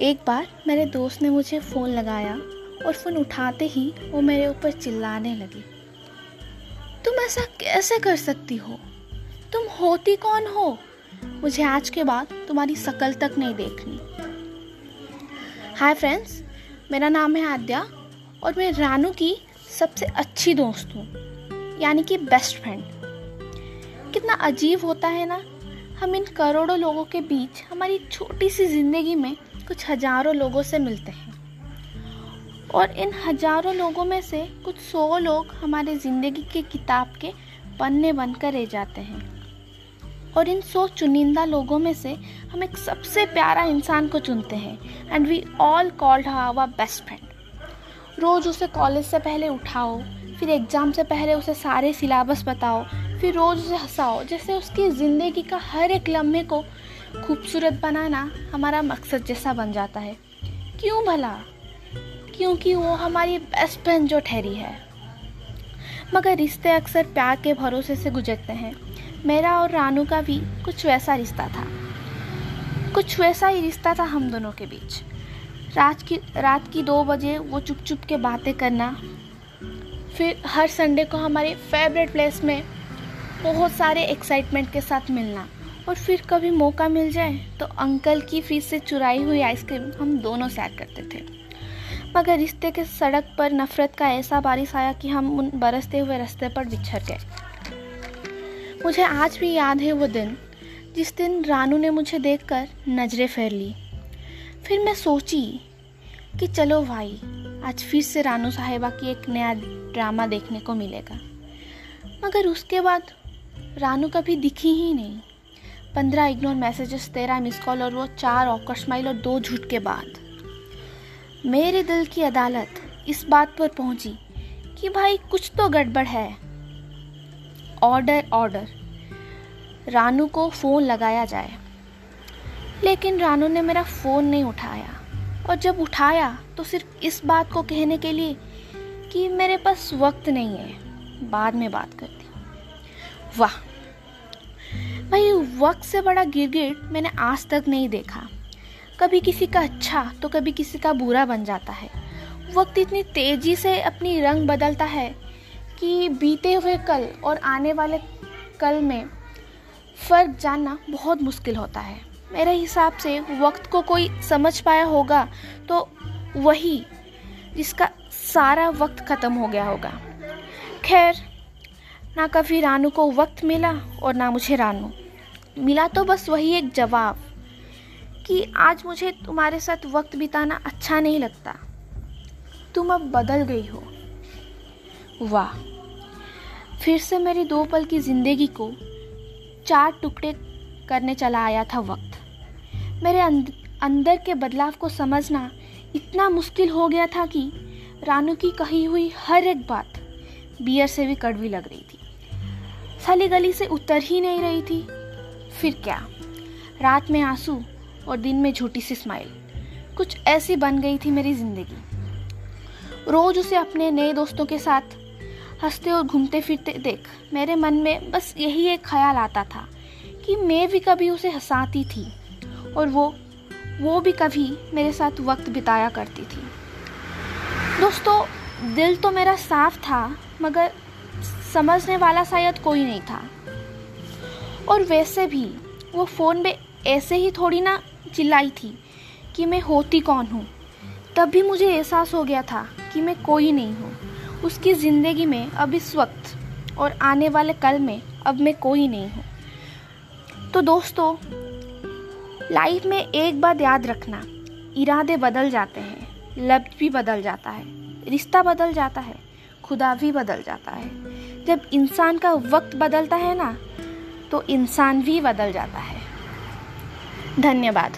एक बार मेरे दोस्त ने मुझे फ़ोन लगाया और फ़ोन उठाते ही वो मेरे ऊपर चिल्लाने लगी। तुम ऐसा कैसे कर सकती हो? तुम होती कौन हो? मुझे आज के बाद तुम्हारी शकल तक नहीं देखनी। हाय फ्रेंड्स, मेरा नाम है आद्या और मैं रानू की सबसे अच्छी दोस्त हूँ, यानी कि बेस्ट फ्रेंड कितना अजीब होता है ना, हम इन करोड़ों लोगों के बीच हमारी छोटी सी ज़िंदगी में कुछ हज़ारों लोगों से मिलते हैं। और इन हज़ारों लोगों में से कुछ सौ लोग हमारे ज़िंदगी के किताब के पन्ने बनकर रह जाते हैं। और इन सौ चुनिंदा लोगों में से हम एक सबसे प्यारा इंसान को चुनते हैं। And we all called our best friend रोज़ उसे कॉलेज से पहले उठाओ, फिर एग्ज़ाम से पहले उसे सारे सिलेबस बताओ, फिर रोज़ उसे हंसाओ, जैसे उसकी ज़िंदगी का हर एक लम्हे को खूबसूरत बनाना हमारा मकसद जैसा बन जाता है। क्यों भला? क्योंकि वो हमारी बेस्ट फ्रेंड जो ठहरी है। मगर रिश्ते अक्सर प्यार के भरोसे से गुजरते हैं। मेरा और रानू का भी कुछ वैसा रिश्ता था। कुछ वैसा ही रिश्ता था हम दोनों के बीच। रात की रात की दो बजे वो चुप चुप के बातें करना, फिर हर संडे को हमारे फेवरेट प्लेस में बहुत सारे एक्साइटमेंट के साथ मिलना। और फिर कभी मौका मिल जाए तो अंकल की फ्रिज से चुराई हुई आइसक्रीम हम दोनों शेयर करते थे। मगर रिश्ते के सड़क पर नफरत का ऐसा बारिश आया कि हम उन बरसते हुए रास्ते पर बिछड़ गए। मुझे आज भी याद है वो दिन, जिस दिन रानू ने मुझे देखकर नज़रें फेर ली। फिर मैं सोची कि चलो भाई, आज फिर से रानू साहिबा की एक नया ड्रामा देखने को मिलेगा। मगर उसके बाद रानू कभी दिखी ही नहीं। पंद्रह इग्नोर मैसेजेस तेरह मिस कॉल और वो चार ऑकर स्माइल और दो झूठ के बाद। मेरे दिल की अदालत इस बात पर पहुँची कि भाई कुछ तो गड़बड़ है। ऑर्डर ऑर्डर रानू को फ़ोन लगाया जाए। लेकिन रानू ने मेरा फ़ोन नहीं उठाया। और जब उठाया तो सिर्फ़ इस बात को कहने के लिए कि मेरे पास वक्त नहीं है। बाद में बात करती हूँ। वाह भाई, वक्त से बड़ा गिरगिट मैंने आज तक नहीं देखा। कभी किसी का अच्छा तो कभी किसी का बुरा बन जाता है। वक्त इतनी तेज़ी से अपनी रंग बदलता है कि बीते हुए कल और आने वाले कल में फ़र्क जानना बहुत मुश्किल होता है। मेरे हिसाब से वक्त को कोई समझ पाया होगा तो वही जिसका सारा वक्त ख़त्म हो गया होगा। खैर, ना कभी रानू को वक्त मिला और ना मुझे रानू। मिला तो बस वही एक जवाब कि आज मुझे तुम्हारे साथ वक्त बिताना अच्छा नहीं लगता। तुम अब बदल गई हो। वाह, फिर से मेरी दो पल की ज़िंदगी को चार टुकड़े करने चला आया था वक्त। मेरे अंदर के बदलाव को समझना इतना मुश्किल हो गया था कि रानू की कही हुई हर एक बात बियर से भी कड़वी लग रही थी। साली गली से उतर ही नहीं रही थी। फिर क्या? रात में आँसू और दिन में झूठी सी स्माइल कुछ ऐसी बन गई थी मेरी ज़िंदगी। रोज़ उसे अपने नए दोस्तों के साथ हँसते और घूमते फिरते देख मेरे मन में बस यही एक ख्याल आता था कि मैं भी कभी उसे हंसाती थी और वो वो भी कभी मेरे साथ वक्त बिताया करती थी। दोस्तों, दिल तो मेरा साफ़ था, मगर समझने वाला शायद कोई नहीं था। और वैसे भी वो फ़ोन में ऐसे ही थोड़ी ना चिल्लाई थी कि मैं होती कौन हूँ। तब भी मुझे एहसास हो गया था कि मैं कोई नहीं हूँ। उसकी ज़िंदगी में अब इस वक्त और आने वाले कल में अब मैं कोई नहीं हूँ। तो दोस्तों, लाइफ में एक बात याद रखना, इरादे बदल जाते हैं लफ्ज़ भी बदल जाता है, रिश्ता बदल जाता है, खुदा भी बदल जाता है। जब इंसान का वक्त बदलता है ना तो इंसान भी बदल जाता है। धन्यवाद।